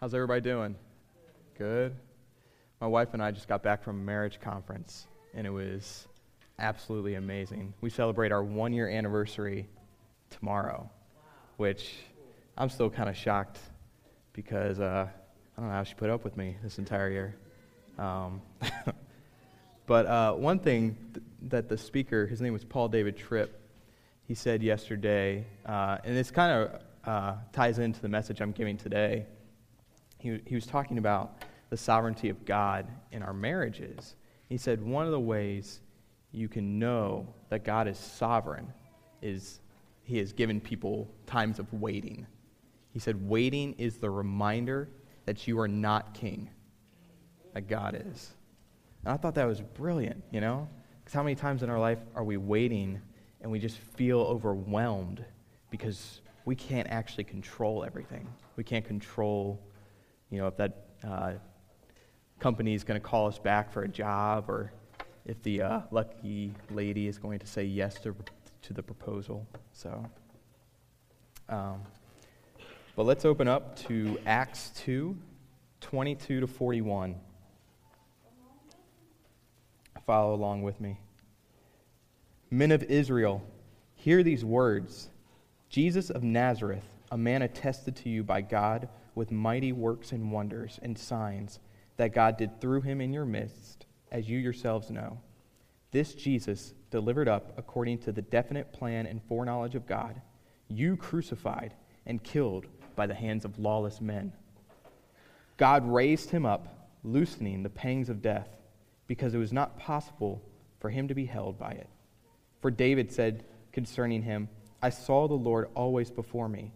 How's everybody doing? Good. My wife and I just got back from a marriage conference, and it was absolutely amazing. We celebrate our one year anniversary tomorrow, which I'm still kind of shocked because uh, I don't know how she put up with me this entire year. Um, but uh, one thing th- that the speaker, his name was Paul David Tripp, he said yesterday, uh, and this kind of uh, ties into the message I'm giving today he, he was talking about the sovereignty of God in our marriages. He said one of the ways you can know that God is sovereign is he has given people times of waiting. He said, waiting is the reminder that you are not king, that God is. And I thought that was brilliant, you know? Because how many times in our life are we waiting and we just feel overwhelmed because we can't actually control everything? We can't control you know, if that uh, company is going to call us back for a job or if the uh, lucky lady is going to say yes to, to the proposal. So, um, but let's open up to Acts 2 22 to 41. Follow along with me. Men of Israel, hear these words Jesus of Nazareth, a man attested to you by God with mighty works and wonders and signs that God did through him in your midst, as you yourselves know. This Jesus, delivered up according to the definite plan and foreknowledge of God, you crucified and killed by the hands of lawless men. God raised him up, loosening the pangs of death, because it was not possible for him to be held by it. For David said concerning him, I saw the Lord always before me,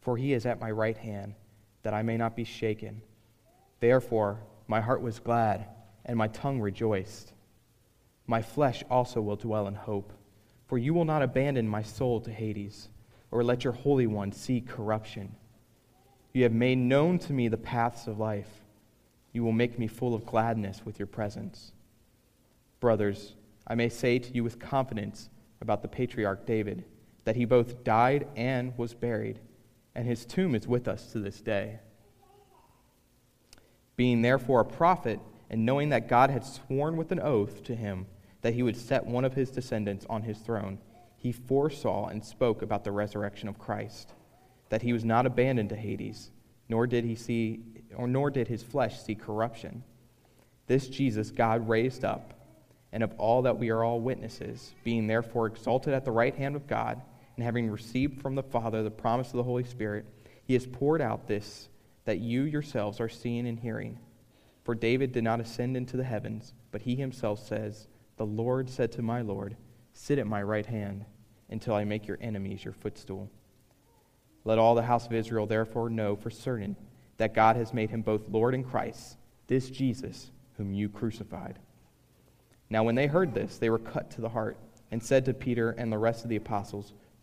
for he is at my right hand that I may not be shaken. Therefore, my heart was glad, and my tongue rejoiced. My flesh also will dwell in hope, for you will not abandon my soul to Hades, or let your Holy One see corruption. You have made known to me the paths of life. You will make me full of gladness with your presence. Brothers, I may say to you with confidence about the patriarch David that he both died and was buried and his tomb is with us to this day. Being therefore a prophet, and knowing that God had sworn with an oath to him that he would set one of his descendants on his throne, he foresaw and spoke about the resurrection of Christ, that he was not abandoned to Hades, nor did he see or nor did his flesh see corruption. This Jesus God raised up, and of all that we are all witnesses, being therefore exalted at the right hand of God, and having received from the Father the promise of the Holy Spirit, he has poured out this that you yourselves are seeing and hearing. For David did not ascend into the heavens, but he himself says, The Lord said to my Lord, Sit at my right hand until I make your enemies your footstool. Let all the house of Israel therefore know for certain that God has made him both Lord and Christ, this Jesus whom you crucified. Now, when they heard this, they were cut to the heart and said to Peter and the rest of the apostles,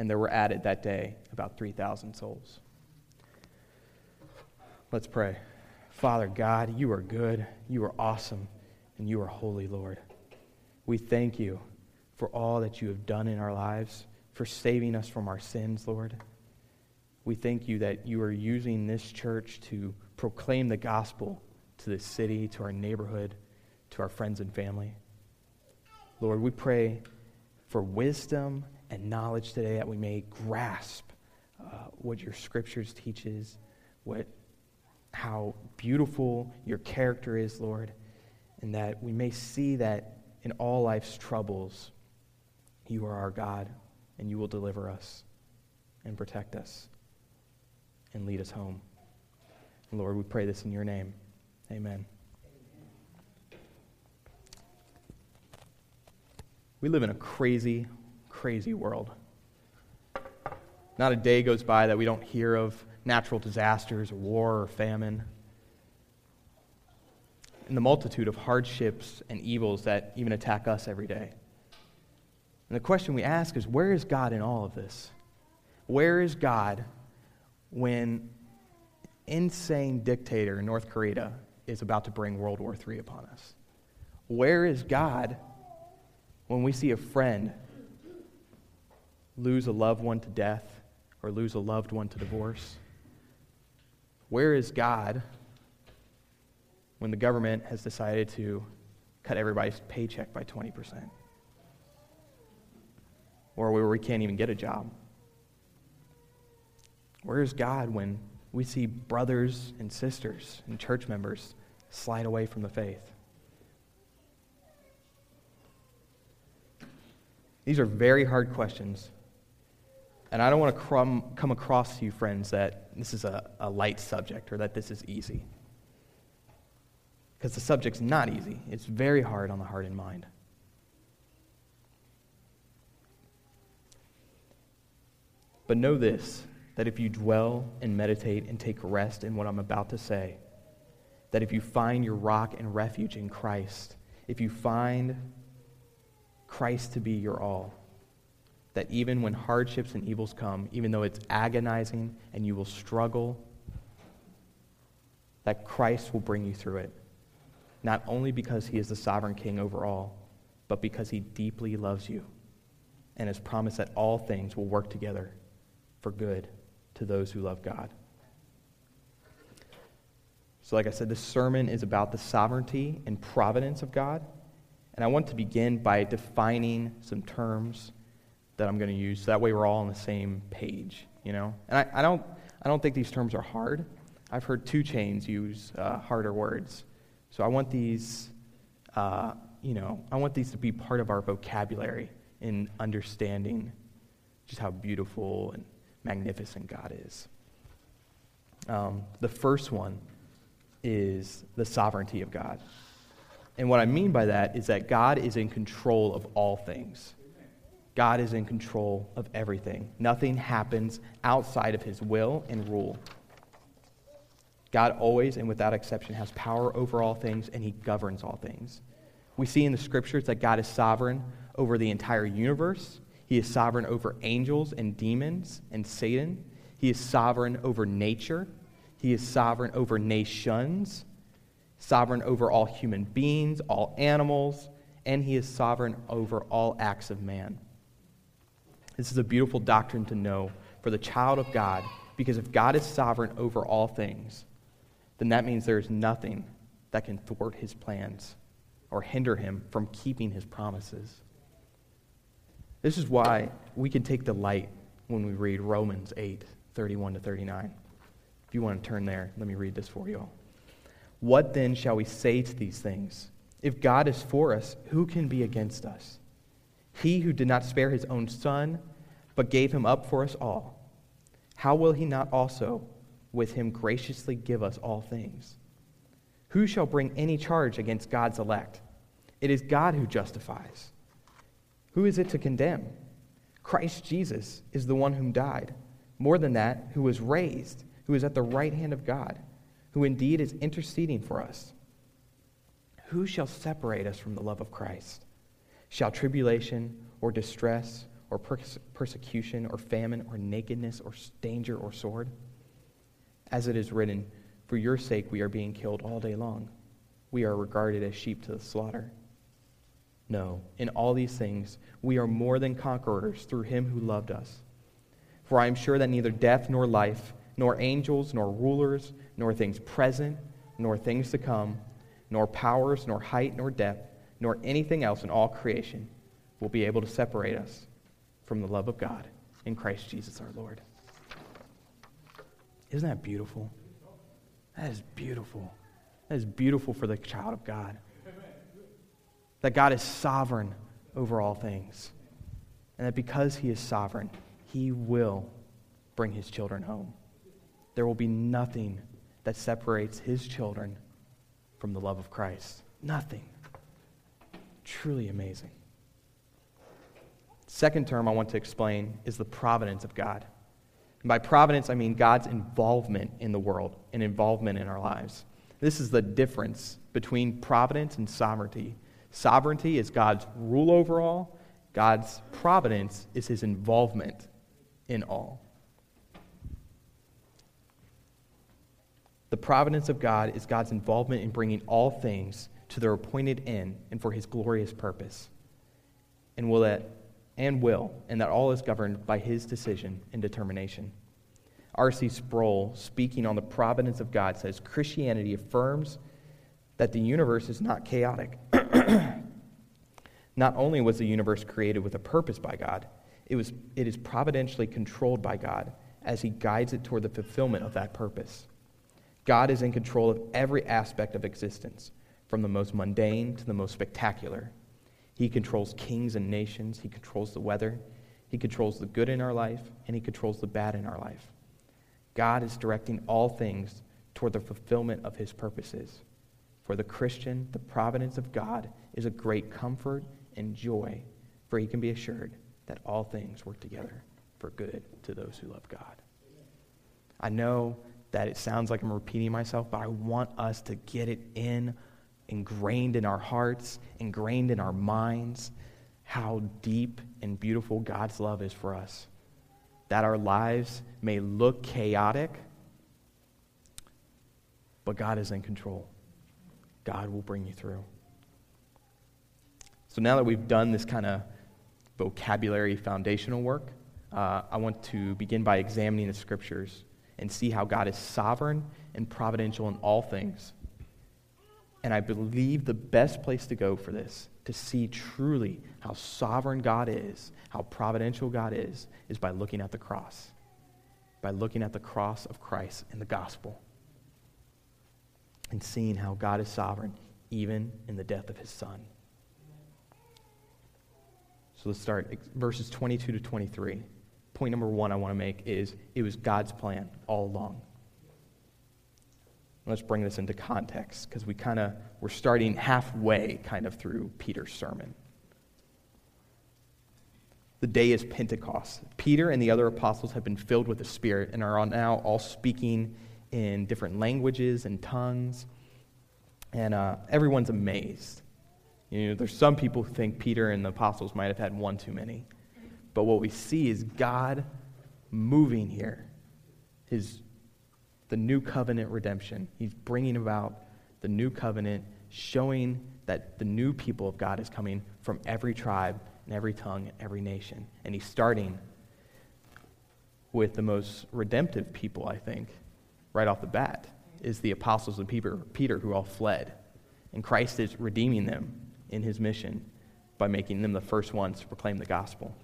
and there were added that day about 3,000 souls. Let's pray. Father God, you are good, you are awesome, and you are holy, Lord. We thank you for all that you have done in our lives, for saving us from our sins, Lord. We thank you that you are using this church to proclaim the gospel to this city, to our neighborhood, to our friends and family. Lord, we pray for wisdom and knowledge today that we may grasp uh, what your scriptures teaches, what, how beautiful your character is, Lord, and that we may see that in all life's troubles, you are our God, and you will deliver us and protect us and lead us home. And Lord, we pray this in your name. Amen. We live in a crazy crazy world. Not a day goes by that we don't hear of natural disasters or war or famine. and the multitude of hardships and evils that even attack us every day. And the question we ask is where is God in all of this? Where is God when insane dictator in North Korea is about to bring World War III upon us? Where is God when we see a friend lose a loved one to death or lose a loved one to divorce? Where is God when the government has decided to cut everybody's paycheck by 20%? Or where we can't even get a job? Where is God when we see brothers and sisters and church members slide away from the faith? These are very hard questions. And I don't want to crumb, come across to you, friends, that this is a, a light subject or that this is easy. Because the subject's not easy, it's very hard on the heart and mind. But know this that if you dwell and meditate and take rest in what I'm about to say, that if you find your rock and refuge in Christ, if you find Christ to be your all, that even when hardships and evils come, even though it's agonizing and you will struggle, that Christ will bring you through it. Not only because he is the sovereign king over all, but because he deeply loves you and has promised that all things will work together for good to those who love God. So, like I said, this sermon is about the sovereignty and providence of God. And I want to begin by defining some terms that I'm going to use. So that way we're all on the same page, you know? And I, I, don't, I don't think these terms are hard. I've heard 2 Chainz use uh, harder words. So I want these, uh, you know, I want these to be part of our vocabulary in understanding just how beautiful and magnificent God is. Um, the first one is the sovereignty of God. And what I mean by that is that God is in control of all things. God is in control of everything. Nothing happens outside of his will and rule. God always and without exception has power over all things and he governs all things. We see in the scriptures that God is sovereign over the entire universe. He is sovereign over angels and demons and Satan. He is sovereign over nature. He is sovereign over nations, sovereign over all human beings, all animals, and he is sovereign over all acts of man. This is a beautiful doctrine to know for the child of God because if God is sovereign over all things, then that means there is nothing that can thwart his plans or hinder him from keeping his promises. This is why we can take delight when we read Romans 8 31 to 39. If you want to turn there, let me read this for you all. What then shall we say to these things? If God is for us, who can be against us? He who did not spare his own son, but gave him up for us all, how will he not also with him graciously give us all things? Who shall bring any charge against God's elect? It is God who justifies. Who is it to condemn? Christ Jesus is the one whom died. More than that, who was raised, who is at the right hand of God, who indeed is interceding for us. Who shall separate us from the love of Christ? Shall tribulation or distress or persecution or famine or nakedness or danger or sword? As it is written, For your sake we are being killed all day long. We are regarded as sheep to the slaughter. No, in all these things we are more than conquerors through him who loved us. For I am sure that neither death nor life, nor angels, nor rulers, nor things present, nor things to come, nor powers, nor height, nor depth, nor anything else in all creation will be able to separate us from the love of God in Christ Jesus our Lord. Isn't that beautiful? That is beautiful. That is beautiful for the child of God. That God is sovereign over all things. And that because He is sovereign, He will bring His children home. There will be nothing that separates His children from the love of Christ. Nothing. Truly amazing. Second term I want to explain is the providence of God. And by providence, I mean God's involvement in the world and involvement in our lives. This is the difference between providence and sovereignty. Sovereignty is God's rule over all, God's providence is his involvement in all. The providence of God is God's involvement in bringing all things to their appointed end and for his glorious purpose. And will that and will, and that all is governed by his decision and determination. R.C. Sproul, speaking on the providence of God, says Christianity affirms that the universe is not chaotic. not only was the universe created with a purpose by God, it, was, it is providentially controlled by God as he guides it toward the fulfillment of that purpose. God is in control of every aspect of existence, from the most mundane to the most spectacular. He controls kings and nations, He controls the weather, He controls the good in our life, and He controls the bad in our life. God is directing all things toward the fulfillment of His purposes. For the Christian, the providence of God is a great comfort and joy, for he can be assured that all things work together for good to those who love God. I know that it sounds like I'm repeating myself, but I want us to get it in, ingrained in our hearts, ingrained in our minds, how deep and beautiful God's love is for us. That our lives may look chaotic, but God is in control. God will bring you through. So now that we've done this kind of vocabulary foundational work, uh, I want to begin by examining the scriptures and see how God is sovereign and providential in all things. And I believe the best place to go for this, to see truly how sovereign God is, how providential God is, is by looking at the cross. By looking at the cross of Christ and the gospel. And seeing how God is sovereign even in the death of his son. So let's start verses 22 to 23 point number one I want to make is it was God's plan all along. Let's bring this into context because we kind of we're starting halfway kind of through Peter's sermon. The day is Pentecost. Peter and the other apostles have been filled with the Spirit and are now all speaking in different languages and tongues. And uh, everyone's amazed. You know, there's some people who think Peter and the apostles might have had one too many. But what we see is God moving here. His, the new covenant redemption. He's bringing about the new covenant, showing that the new people of God is coming from every tribe and every tongue and every nation. And he's starting with the most redemptive people, I think, right off the bat, is the apostles of Peter, Peter who all fled. And Christ is redeeming them in his mission by making them the first ones to proclaim the gospel.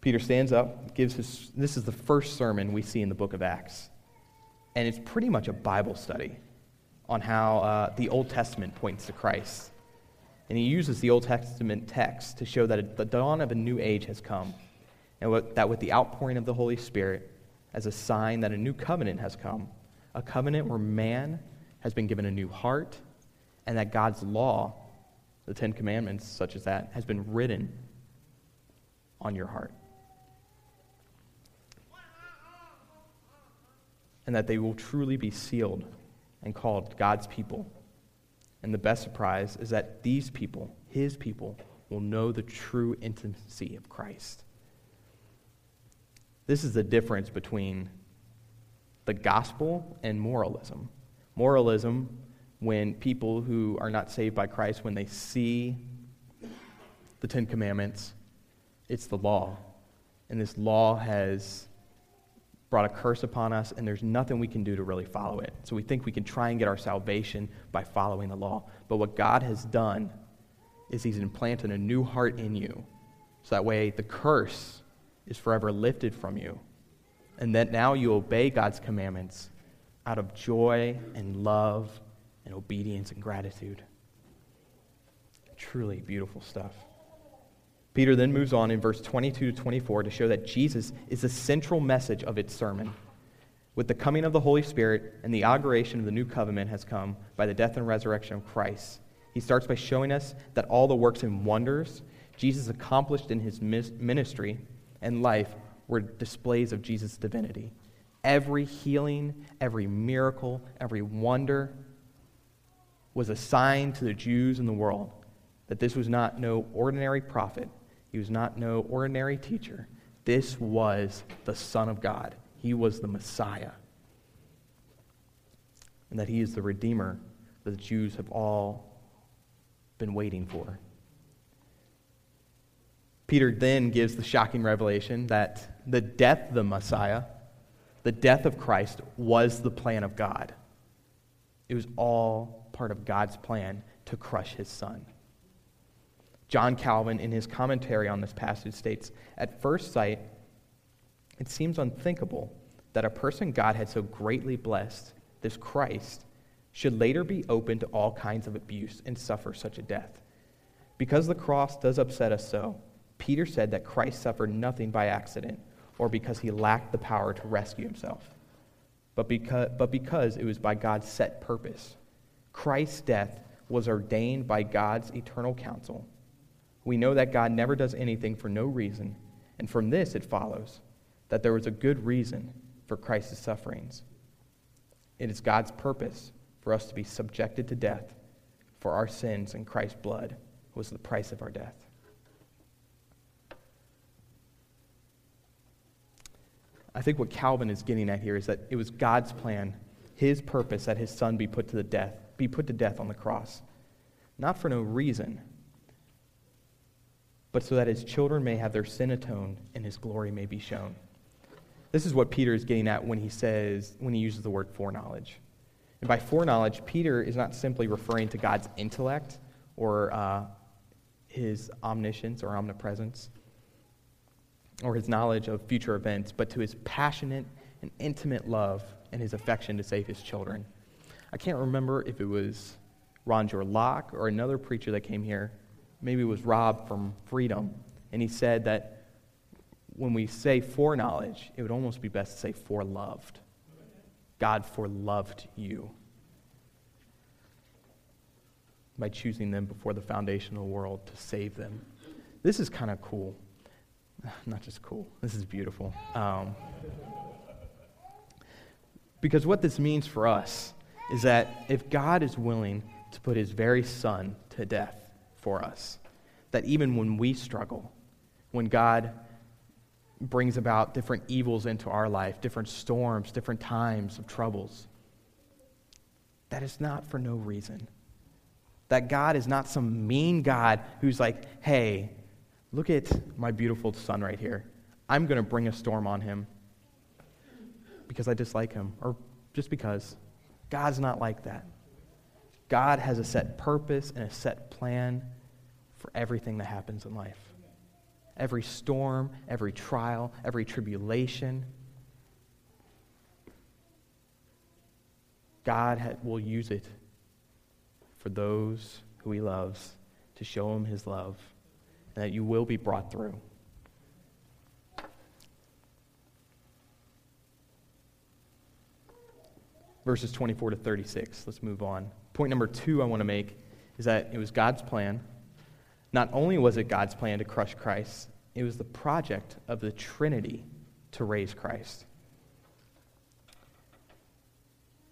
Peter stands up, gives his, this is the first sermon we see in the book of Acts. And it's pretty much a Bible study on how uh, the Old Testament points to Christ. And he uses the Old Testament text to show that the dawn of a new age has come, and that with the outpouring of the Holy Spirit, as a sign that a new covenant has come, a covenant where man has been given a new heart, and that God's law, the Ten Commandments, such as that, has been written on your heart. And that they will truly be sealed and called God's people. And the best surprise is that these people, his people, will know the true intimacy of Christ. This is the difference between the gospel and moralism. Moralism, when people who are not saved by Christ, when they see the Ten Commandments, it's the law. And this law has brought a curse upon us, and there's nothing we can do to really follow it. So we think we can try and get our salvation by following the law. But what God has done is He's implanted a new heart in you. So that way the curse is forever lifted from you. And that now you obey God's commandments out of joy and love and obedience and gratitude. Truly beautiful stuff. Peter then moves on in verse 22 to 24 to show that Jesus is the central message of its sermon. With the coming of the Holy Spirit and the inauguration of the new covenant has come by the death and resurrection of Christ. He starts by showing us that all the works and wonders Jesus accomplished in his ministry and life were displays of Jesus' divinity. Every healing, every miracle, every wonder was a sign to the Jews in the world that this was not no ordinary prophet, he was not no ordinary teacher. This was the Son of God. He was the Messiah. And that he is the Redeemer that the Jews have all been waiting for. Peter then gives the shocking revelation that the death of the Messiah, the death of Christ, was the plan of God. It was all part of God's plan to crush his son. John Calvin, in his commentary on this passage, states At first sight, it seems unthinkable that a person God had so greatly blessed, this Christ, should later be open to all kinds of abuse and suffer such a death. Because the cross does upset us so, Peter said that Christ suffered nothing by accident or because he lacked the power to rescue himself, but because, but because it was by God's set purpose. Christ's death was ordained by God's eternal counsel. We know that God never does anything for no reason, and from this it follows that there was a good reason for Christ's sufferings. It is God's purpose for us to be subjected to death for our sins, and Christ's blood was the price of our death. I think what Calvin is getting at here is that it was God's plan, his purpose that his son be put to the death, be put to death on the cross. Not for no reason, but so that his children may have their sin atoned and his glory may be shown. This is what Peter is getting at when he says, when he uses the word foreknowledge. And by foreknowledge, Peter is not simply referring to God's intellect or uh, his omniscience or omnipresence or his knowledge of future events, but to his passionate and intimate love and his affection to save his children. I can't remember if it was Ron Locke or another preacher that came here. Maybe was robbed from Freedom. And he said that when we say foreknowledge, it would almost be best to say foreloved. God foreloved you by choosing them before the foundation of the world to save them. This is kind of cool. Not just cool, this is beautiful. Um, because what this means for us is that if God is willing to put his very son to death for us, that even when we struggle, when God brings about different evils into our life, different storms, different times of troubles, that is not for no reason. That God is not some mean God who's like, hey, look at my beautiful son right here. I'm going to bring a storm on him because I dislike him or just because. God's not like that. God has a set purpose and a set plan for everything that happens in life. Every storm, every trial, every tribulation. God will use it for those who he loves to show him his love and that you will be brought through. Verses 24 to 36. Let's move on. Point number two I want to make is that it was God's plan. Not only was it God's plan to crush Christ, it was the project of the Trinity to raise Christ.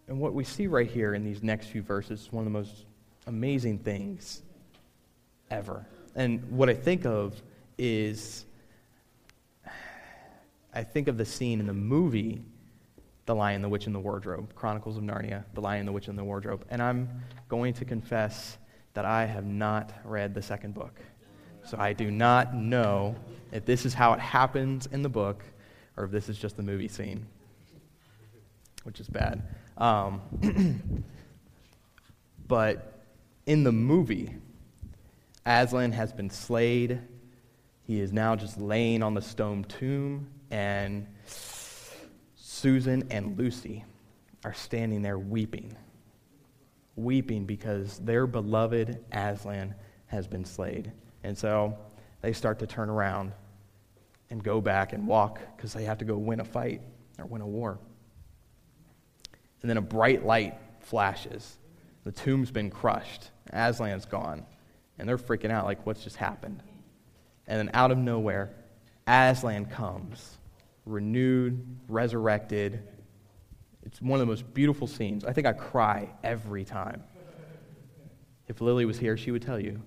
And what we see right here in these next few verses is one of the most amazing things ever. And what I think of is, I think of the scene in the movie, The Lion, the Witch, and the Wardrobe, Chronicles of Narnia, The Lion, the Witch, and the Wardrobe. And I'm going to confess that I have not read the second book. So I do not know if this is how it happens in the book or if this is just the movie scene, which is bad. Um, but in the movie, Aslan has been slayed. He is now just laying on the stone tomb, and Susan and Lucy are standing there weeping. Weeping because their beloved Aslan has been slayed. And so they start to turn around and go back and walk because they have to go win a fight or win a war. And then a bright light flashes. The tomb's been crushed. Aslan's gone. And they're freaking out, like, what's just happened? And then out of nowhere, Aslan comes, renewed, resurrected, It's one of the most beautiful scenes. I think I cry every time. If Lily was here, she would tell you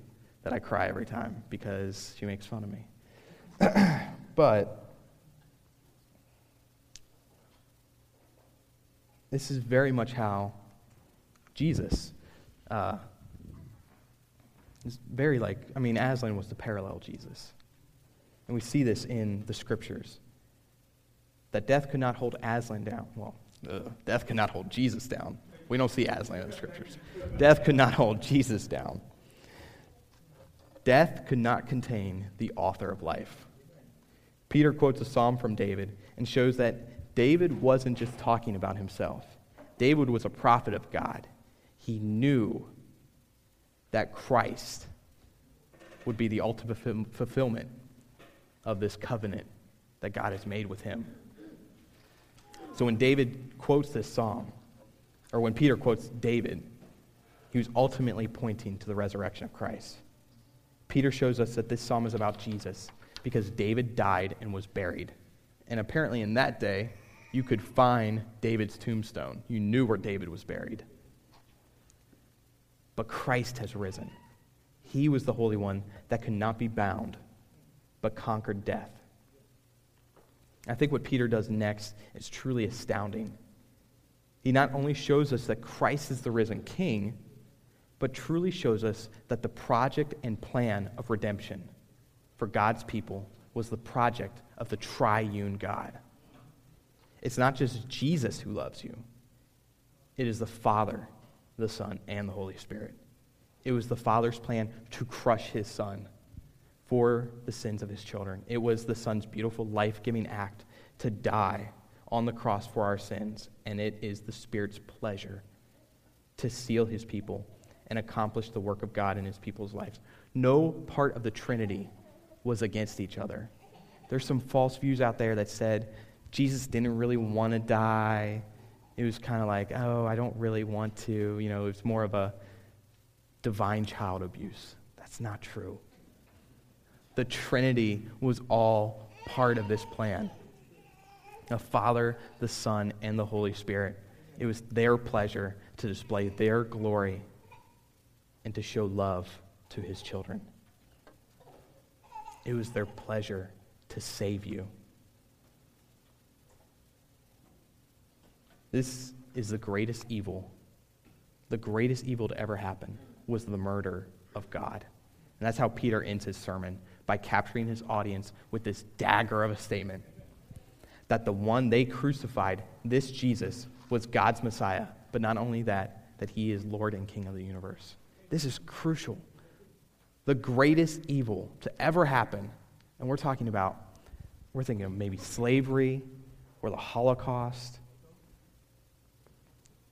that I cry every time because she makes fun of me. but this is very much how Jesus uh, is very like, I mean, Aslan was the parallel Jesus. And we see this in the scriptures that death could not hold Aslan down. Well, uh, death could not hold Jesus down. We don't see Aslan in the scriptures. Death could not hold Jesus down. Death could not contain the author of life. Peter quotes a psalm from David and shows that David wasn't just talking about himself. David was a prophet of God. He knew that Christ would be the ultimate fulfillment of this covenant that God has made with him. So when David quotes this psalm, or when Peter quotes David, he was ultimately pointing to the resurrection of Christ. Peter shows us that this psalm is about Jesus because David died and was buried. And apparently, in that day, you could find David's tombstone. You knew where David was buried. But Christ has risen. He was the Holy One that could not be bound, but conquered death. I think what Peter does next is truly astounding. He not only shows us that Christ is the risen king, but truly shows us that the project and plan of redemption for God's people was the project of the triune God. It's not just Jesus who loves you, it is the Father, the Son, and the Holy Spirit. It was the Father's plan to crush his Son for the sins of his children. It was the Son's beautiful, life giving act to die on the cross for our sins, and it is the Spirit's pleasure to seal his people and accomplish the work of God in his people's lives. No part of the Trinity was against each other. There's some false views out there that said Jesus didn't really want to die. It was kind of like, oh, I don't really want to. You know, it's more of a divine child abuse. That's not true the Trinity was all part of this plan the Father, the Son, and the Holy Spirit. It was their pleasure to display their glory and to show love to his children. It was their pleasure to save you. This is the greatest evil. The greatest evil to ever happen was the murder of God. And that's how Peter ends his sermon by capturing his audience with this dagger of a statement that the one they crucified, this Jesus, was God's Messiah. But not only that, that he is Lord and King of the universe. This is crucial. The greatest evil to ever happen, and we're talking about, we're thinking of maybe slavery or the Holocaust,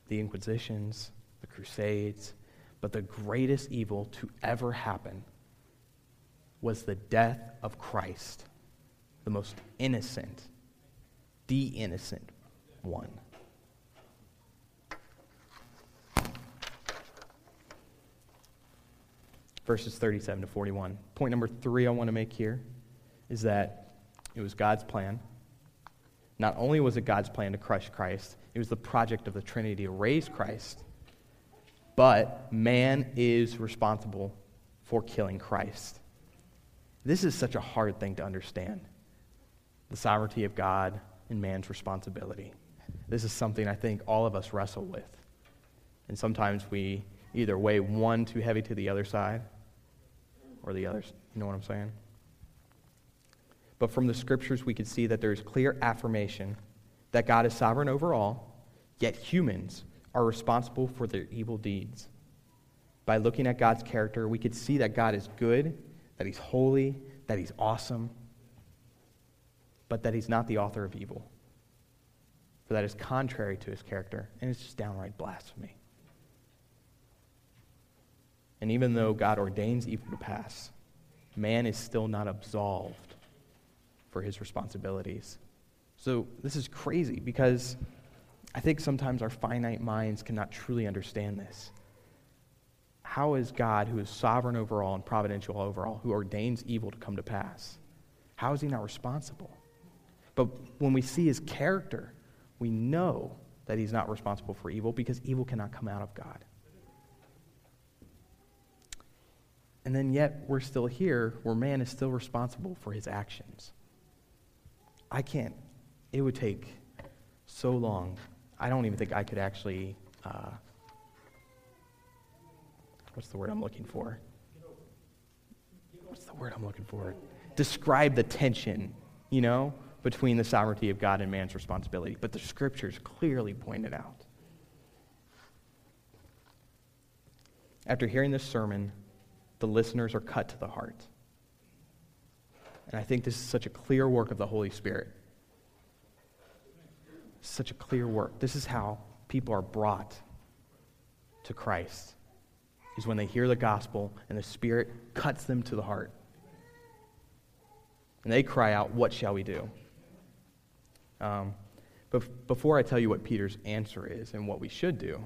the Inquisitions, the Crusades, but the greatest evil to ever happen was the death of Christ, the most innocent, the innocent one. Verses 37 to 41. Point number three I want to make here is that it was God's plan. Not only was it God's plan to crush Christ, it was the project of the Trinity to raise Christ, but man is responsible for killing Christ. This is such a hard thing to understand the sovereignty of God and man's responsibility. This is something I think all of us wrestle with. And sometimes we either weigh one too heavy to the other side or the others. You know what I'm saying? But from the scriptures, we can see that there's clear affirmation that God is sovereign over all, yet humans are responsible for their evil deeds. By looking at God's character, we could see that God is good that he's holy, that he's awesome, but that he's not the author of evil. For that is contrary to his character, and it's just downright blasphemy. And even though God ordains evil to pass, man is still not absolved for his responsibilities. So this is crazy because I think sometimes our finite minds cannot truly understand this how is God, who is sovereign over all and providential over all, who ordains evil to come to pass, how is he not responsible? But when we see his character, we know that he's not responsible for evil because evil cannot come out of God. And then yet we're still here where man is still responsible for his actions. I can't, it would take so long. I don't even think I could actually, uh, what's the word I'm looking for? What's the word I'm looking for? Describe the tension, you know, between the sovereignty of God and man's responsibility. But the scriptures clearly point it out. After hearing this sermon, the listeners are cut to the heart. And I think this is such a clear work of the Holy Spirit. Such a clear work. This is how people are brought to Christ, is when they hear the gospel and the Spirit cuts them to the heart. And they cry out, What shall we do? Um, but before I tell you what Peter's answer is and what we should do,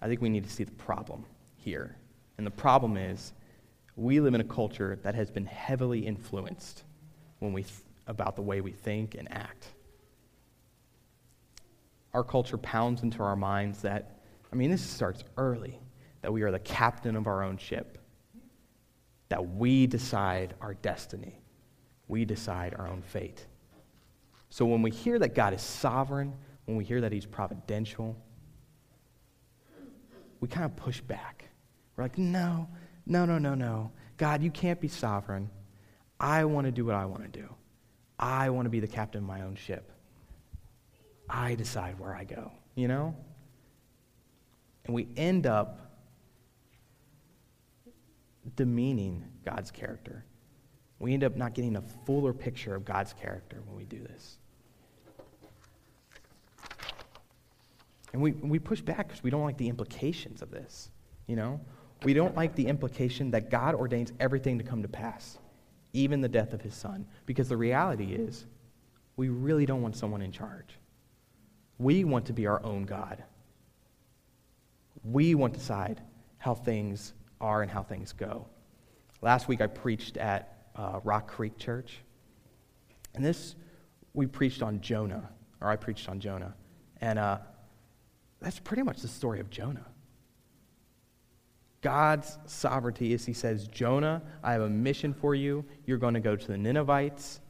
I think we need to see the problem here. And the problem is we live in a culture that has been heavily influenced when we th- about the way we think and act. Our culture pounds into our minds that, I mean, this starts early, that we are the captain of our own ship, that we decide our destiny, we decide our own fate. So when we hear that God is sovereign, when we hear that He's providential, we kind of push back. We're like, no, no, no, no, no. God, you can't be sovereign. I want to do what I want to do. I want to be the captain of my own ship. I decide where I go, you know? And we end up demeaning God's character. We end up not getting a fuller picture of God's character when we do this. And we, we push back because we don't like the implications of this, you know? We don't like the implication that God ordains everything to come to pass, even the death of his son, because the reality is we really don't want someone in charge. We want to be our own God. We want to decide how things are and how things go. Last week I preached at uh, Rock Creek Church, and this we preached on Jonah, or I preached on Jonah, and uh, that's pretty much the story of Jonah. God's sovereignty is He says, Jonah, I have a mission for you. You're going to go to the Ninevites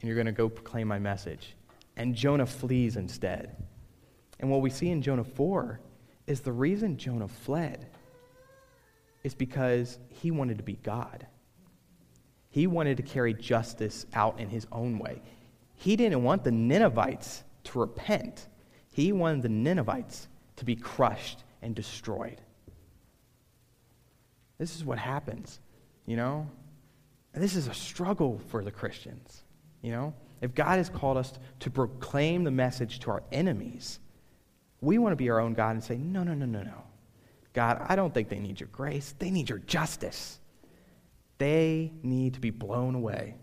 and you're going to go proclaim my message. And Jonah flees instead. And what we see in Jonah 4 is the reason Jonah fled is because he wanted to be God. He wanted to carry justice out in his own way. He didn't want the Ninevites to repent, he wanted the Ninevites to be crushed and destroyed. This is what happens, you know? And this is a struggle for the Christians, you know? If God has called us to proclaim the message to our enemies, we want to be our own God and say, no, no, no, no, no. God, I don't think they need your grace. They need your justice. They need to be blown away.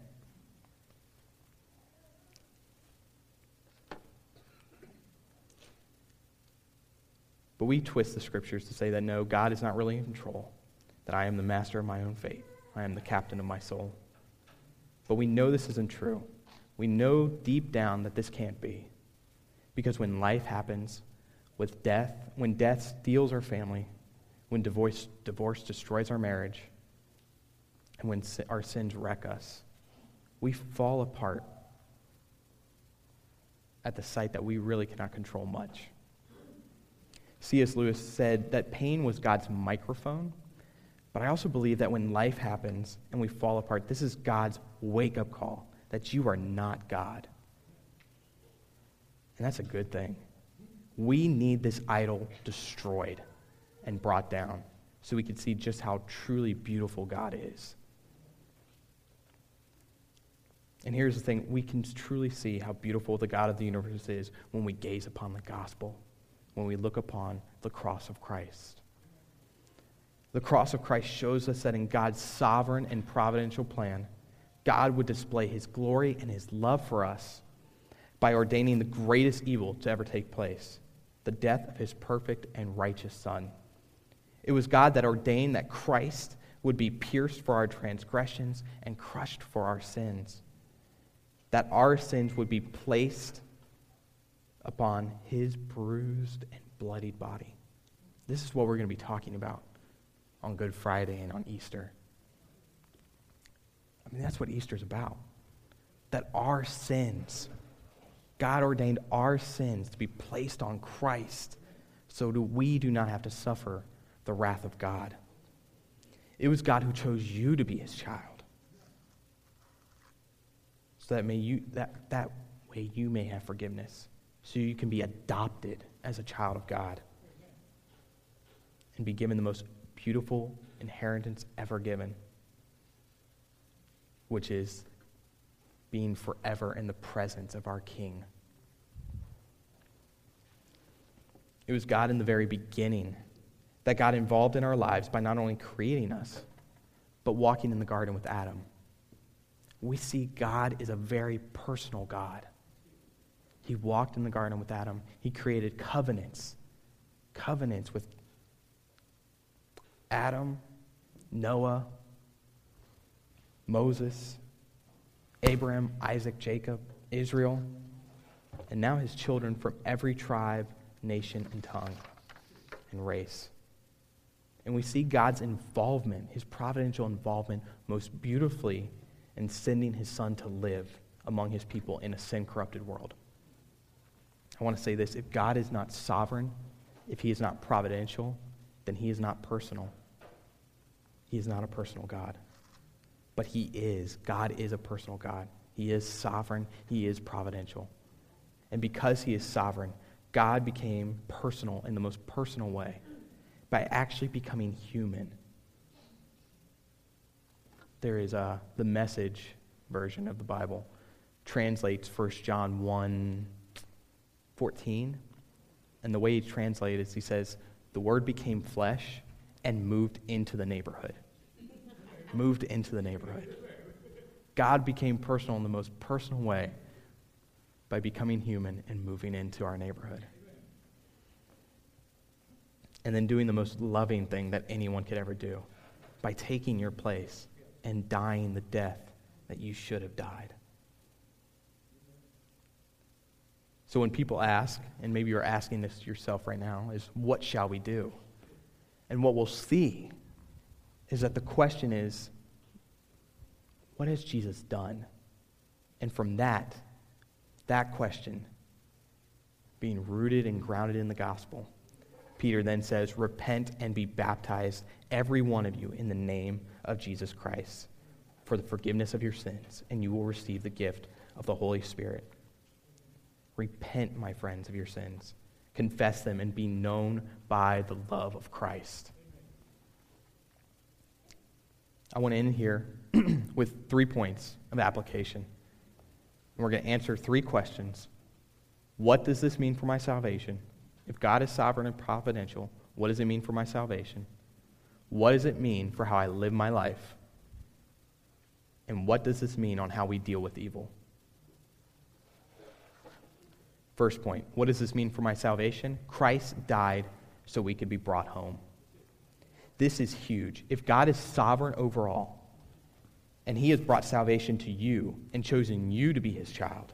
But we twist the scriptures to say that no, God is not really in control that I am the master of my own fate. I am the captain of my soul. But we know this isn't true. We know deep down that this can't be. Because when life happens, with death, when death steals our family, when divorce, divorce destroys our marriage, and when our sins wreck us, we fall apart at the sight that we really cannot control much. C.S. Lewis said that pain was God's microphone but I also believe that when life happens and we fall apart, this is God's wake up call that you are not God. And that's a good thing. We need this idol destroyed and brought down so we could see just how truly beautiful God is. And here's the thing we can truly see how beautiful the God of the universe is when we gaze upon the gospel, when we look upon the cross of Christ. The cross of Christ shows us that in God's sovereign and providential plan, God would display his glory and his love for us by ordaining the greatest evil to ever take place the death of his perfect and righteous Son. It was God that ordained that Christ would be pierced for our transgressions and crushed for our sins, that our sins would be placed upon his bruised and bloodied body. This is what we're going to be talking about on Good Friday and on Easter. I mean, that's what Easter's about. That our sins, God ordained our sins to be placed on Christ so that we do not have to suffer the wrath of God. It was God who chose you to be his child. So that, may you, that, that way you may have forgiveness. So you can be adopted as a child of God and be given the most beautiful inheritance ever given, which is being forever in the presence of our King. It was God in the very beginning that got involved in our lives by not only creating us, but walking in the garden with Adam. We see God is a very personal God. He walked in the garden with Adam. He created covenants, covenants with Adam, Noah, Moses, Abraham, Isaac, Jacob, Israel, and now his children from every tribe, nation, and tongue and race. And we see God's involvement, his providential involvement, most beautifully in sending his son to live among his people in a sin corrupted world. I want to say this if God is not sovereign, if he is not providential, then he is not personal. He is not a personal God. But he is. God is a personal God. He is sovereign, he is providential. And because he is sovereign, God became personal in the most personal way by actually becoming human. There is a, the message version of the Bible translates 1 John 1 14. And the way he translates, he says, The word became flesh and moved into the neighborhood. moved into the neighborhood. God became personal in the most personal way by becoming human and moving into our neighborhood and then doing the most loving thing that anyone could ever do by taking your place and dying the death that you should have died. So when people ask, and maybe you're asking this yourself right now, is what shall we do? And what we'll see is that the question is, what has Jesus done? And from that, that question, being rooted and grounded in the gospel, Peter then says, Repent and be baptized, every one of you, in the name of Jesus Christ, for the forgiveness of your sins, and you will receive the gift of the Holy Spirit. Repent, my friends, of your sins. Confess them and be known by the love of Christ. I want to end here with three points of application. And we're going to answer three questions. What does this mean for my salvation? If God is sovereign and providential, what does it mean for my salvation? What does it mean for how I live my life? And what does this mean on how we deal with evil? First point what does this mean for my salvation? Christ died so we could be brought home. This is huge. If God is sovereign over all, and he has brought salvation to you and chosen you to be his child,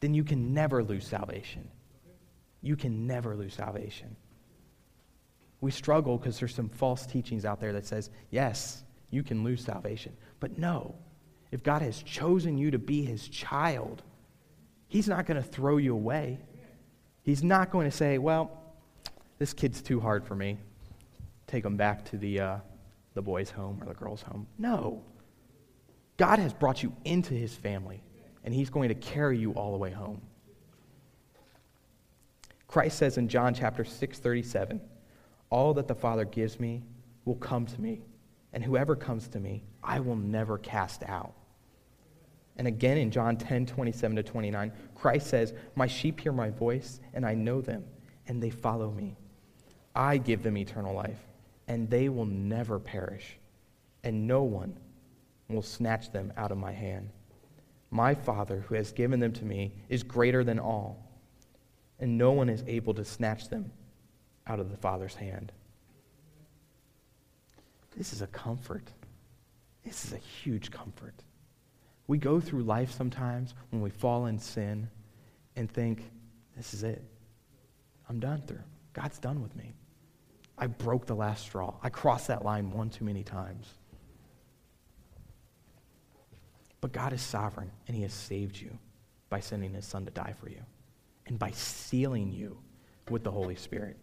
then you can never lose salvation you can never lose salvation. We struggle because there's some false teachings out there that says, yes, you can lose salvation. But no, if God has chosen you to be his child, he's not going to throw you away. He's not going to say, well, this kid's too hard for me. Take him back to the, uh, the boys' home or the girls' home. No. God has brought you into his family, and he's going to carry you all the way home. Christ says in John chapter 6, 37, All that the Father gives me will come to me, and whoever comes to me, I will never cast out. And again in John 10, 27 to 29, Christ says, My sheep hear my voice, and I know them, and they follow me. I give them eternal life, and they will never perish, and no one will snatch them out of my hand. My Father, who has given them to me, is greater than all and no one is able to snatch them out of the Father's hand. This is a comfort. This is a huge comfort. We go through life sometimes when we fall in sin and think, this is it. I'm done through. God's done with me. I broke the last straw. I crossed that line one too many times. But God is sovereign, and He has saved you by sending His Son to die for you and by sealing you with the Holy Spirit.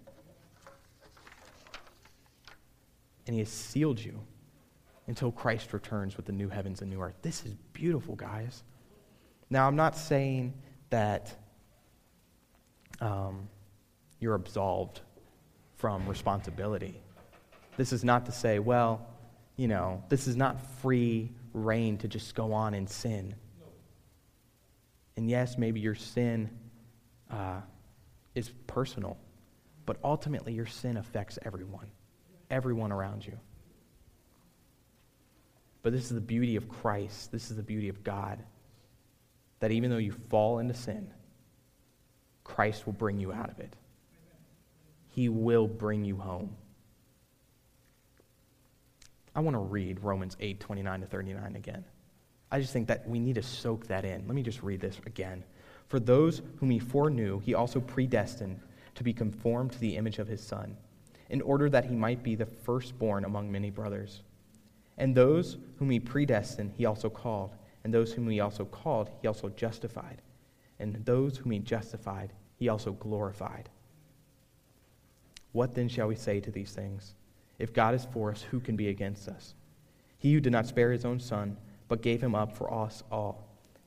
And He has sealed you until Christ returns with the new heavens and new earth. This is beautiful, guys. Now, I'm not saying that um, you're absolved from responsibility. This is not to say, well, you know, this is not free rein to just go on and sin. And yes, maybe your sin uh, is personal, but ultimately your sin affects everyone, everyone around you. But this is the beauty of Christ. This is the beauty of God. That even though you fall into sin, Christ will bring you out of it. He will bring you home. I want to read Romans 8 29 to 39 again. I just think that we need to soak that in. Let me just read this again. For those whom he foreknew, he also predestined to be conformed to the image of his Son, in order that he might be the firstborn among many brothers. And those whom he predestined, he also called. And those whom he also called, he also justified. And those whom he justified, he also glorified. What then shall we say to these things? If God is for us, who can be against us? He who did not spare his own son, but gave him up for us all,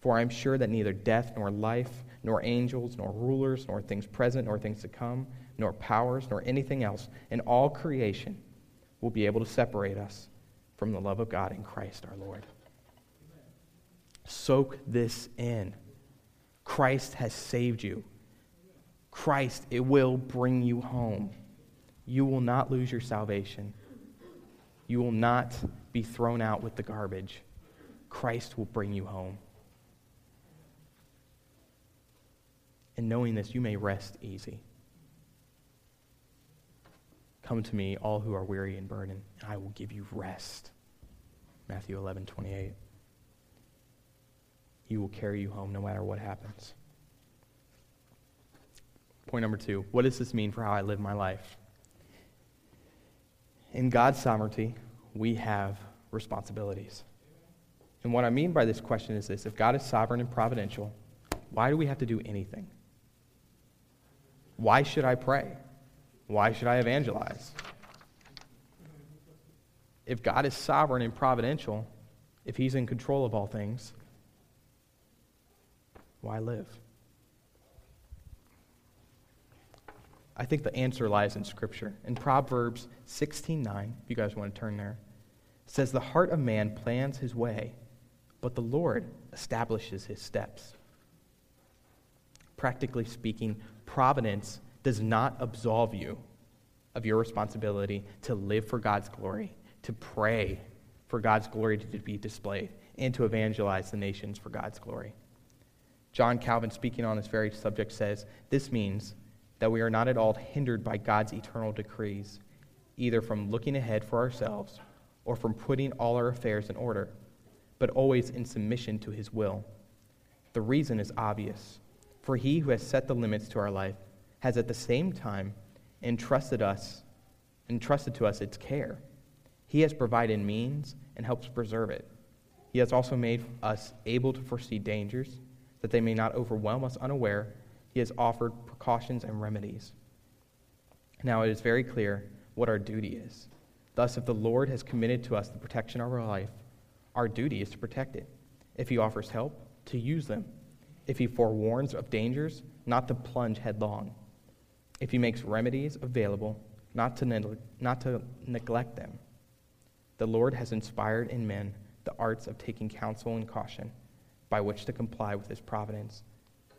For I am sure that neither death nor life, nor angels, nor rulers, nor things present, nor things to come, nor powers, nor anything else in all creation will be able to separate us from the love of God in Christ our Lord. Soak this in. Christ has saved you. Christ, it will bring you home. You will not lose your salvation. You will not be thrown out with the garbage. Christ will bring you home. And knowing this, you may rest easy. Come to me, all who are weary and burdened, and I will give you rest. Matthew 11, 28. He will carry you home no matter what happens. Point number two what does this mean for how I live my life? In God's sovereignty, we have responsibilities. And what I mean by this question is this if God is sovereign and providential, why do we have to do anything? Why should I pray? Why should I evangelize? If God is sovereign and providential, if He's in control of all things, why live? I think the answer lies in Scripture. In Proverbs 16:9, if you guys want to turn there, says, The heart of man plans his way, but the Lord establishes his steps. Practically speaking, providence does not absolve you of your responsibility to live for God's glory, to pray for God's glory to be displayed, and to evangelize the nations for God's glory. John Calvin, speaking on this very subject, says this means that we are not at all hindered by God's eternal decrees, either from looking ahead for ourselves or from putting all our affairs in order, but always in submission to his will. The reason is obvious, for he who has set the limits to our life has at the same time entrusted us entrusted to us its care. He has provided means and helps preserve it. He has also made us able to foresee dangers that they may not overwhelm us unaware. He has offered precautions and remedies. Now it is very clear what our duty is. Thus, if the Lord has committed to us the protection of our life, our duty is to protect it. If He offers help, to use them. If He forewarns of dangers, not to plunge headlong. If He makes remedies available, not to, ne- not to neglect them. The Lord has inspired in men the arts of taking counsel and caution by which to comply with His providence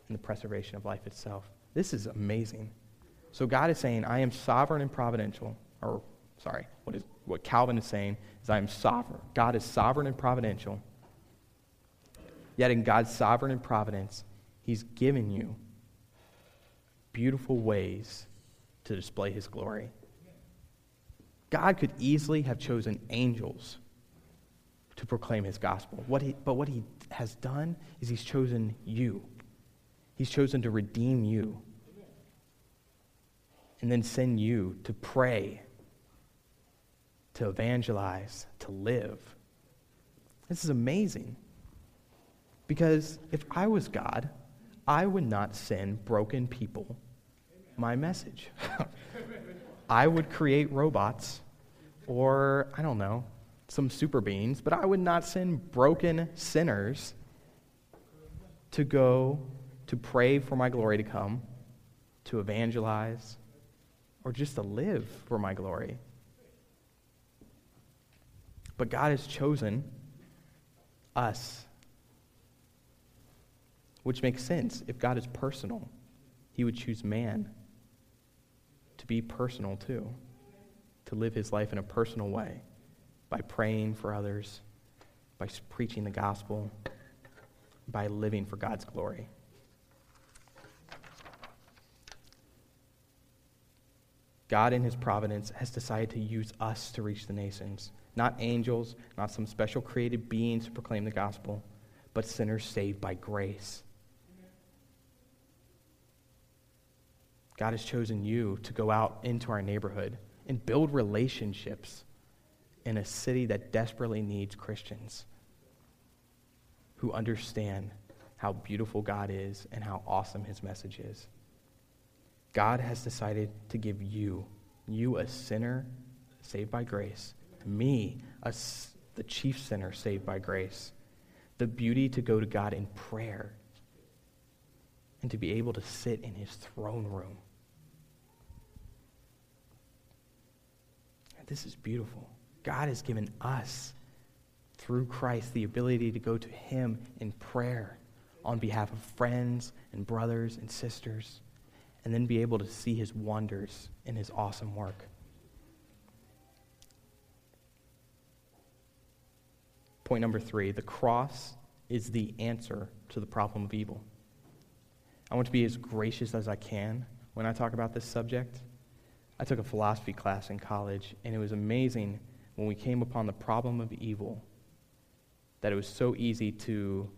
and the preservation of life itself. This is amazing. So God is saying, I am sovereign and providential. Or, sorry, what, is, what Calvin is saying is, I am sovereign. God is sovereign and providential. Yet in God's sovereign and providence, He's given you beautiful ways to display His glory. God could easily have chosen angels to proclaim His gospel. What he, but what He has done is He's chosen you. He's chosen to redeem you and then send you to pray, to evangelize, to live. This is amazing. Because if I was God, I would not send broken people my message. I would create robots or, I don't know, some super beings, but I would not send broken sinners to go to pray for my glory to come, to evangelize, or just to live for my glory. But God has chosen us, which makes sense. If God is personal, He would choose man to be personal too, to live his life in a personal way by praying for others, by preaching the gospel, by living for God's glory. God, in his providence, has decided to use us to reach the nations. Not angels, not some special created beings to proclaim the gospel, but sinners saved by grace. God has chosen you to go out into our neighborhood and build relationships in a city that desperately needs Christians who understand how beautiful God is and how awesome his message is. God has decided to give you, you a sinner saved by grace, me, a, the chief sinner saved by grace, the beauty to go to God in prayer and to be able to sit in his throne room. This is beautiful. God has given us, through Christ, the ability to go to him in prayer on behalf of friends and brothers and sisters and then be able to see his wonders in his awesome work. Point number three the cross is the answer to the problem of evil. I want to be as gracious as I can when I talk about this subject. I took a philosophy class in college, and it was amazing when we came upon the problem of evil that it was so easy to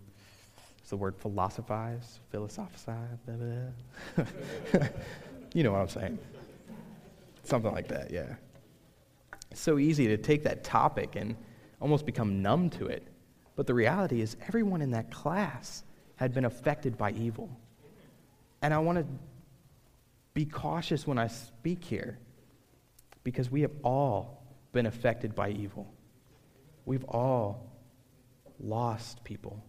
it's the word philosophize, philosophize. Blah, blah. you know what I'm saying. Something like that, yeah. It's so easy to take that topic and almost become numb to it. But the reality is, everyone in that class had been affected by evil. And I want to be cautious when I speak here because we have all been affected by evil. We've all lost people.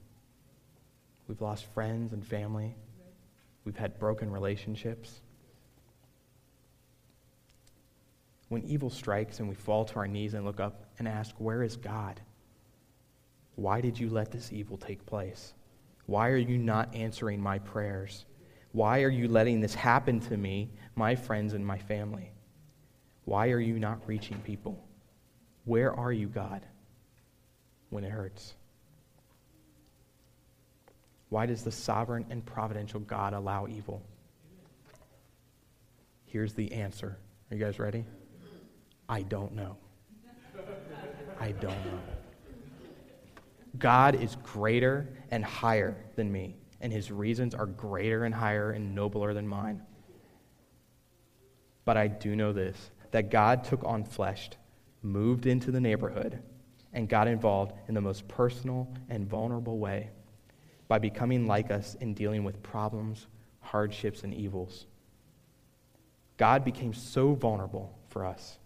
We've lost friends and family. We've had broken relationships. When evil strikes and we fall to our knees and look up and ask, Where is God? Why did you let this evil take place? Why are you not answering my prayers? Why are you letting this happen to me, my friends, and my family? Why are you not reaching people? Where are you, God, when it hurts? Why does the sovereign and providential God allow evil? Here's the answer. Are you guys ready? I don't know. I don't know. God is greater and higher than me, and his reasons are greater and higher and nobler than mine. But I do know this that God took on flesh, moved into the neighborhood, and got involved in the most personal and vulnerable way by becoming like us in dealing with problems, hardships, and evils. God became so vulnerable for us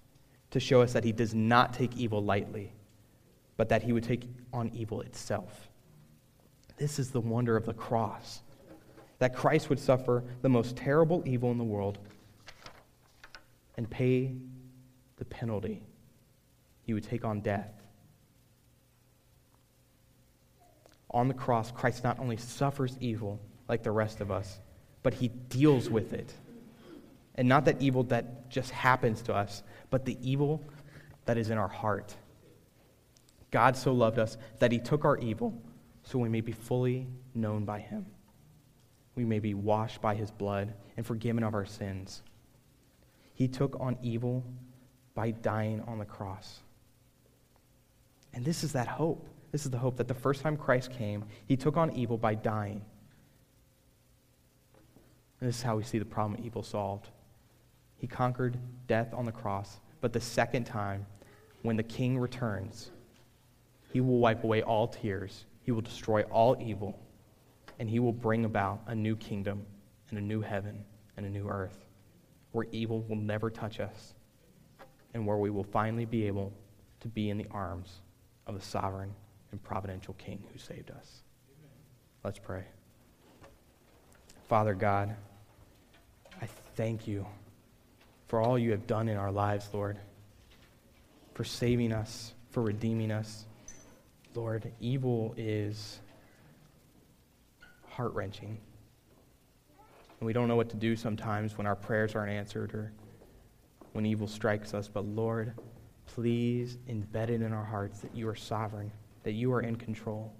to show us that he does not take evil lightly, but that he would take on evil itself. This is the wonder of the cross that Christ would suffer the most terrible evil in the world and pay the penalty. He would take on death on the cross, Christ not only suffers evil like the rest of us, but he deals with it. And not that evil that just happens to us, but the evil that is in our heart. God so loved us that he took our evil so we may be fully known by him. We may be washed by his blood and forgiven of our sins. He took on evil by dying on the cross. And this is that hope. This is the hope that the first time Christ came, he took on evil by dying. And this is how we see the problem of evil solved. He conquered death on the cross, but the second time, when the king returns, he will wipe away all tears, he will destroy all evil, and he will bring about a new kingdom and a new heaven and a new earth where evil will never touch us and where we will finally be able to be in the arms of the sovereign and providential King who saved us. Let's pray. Father God, I thank you for all you have done in our lives, Lord, for saving us, for redeeming us. Lord, evil is heart wrenching. And we don't know what to do sometimes when our prayers aren't answered or when evil strikes us. But Lord, please embed it in our hearts that you are sovereign, that you are in control,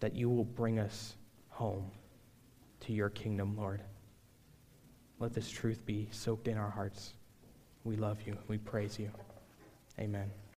that you will bring us home to your kingdom, Lord. Let this truth be soaked in our hearts. We love you. We praise you. Amen.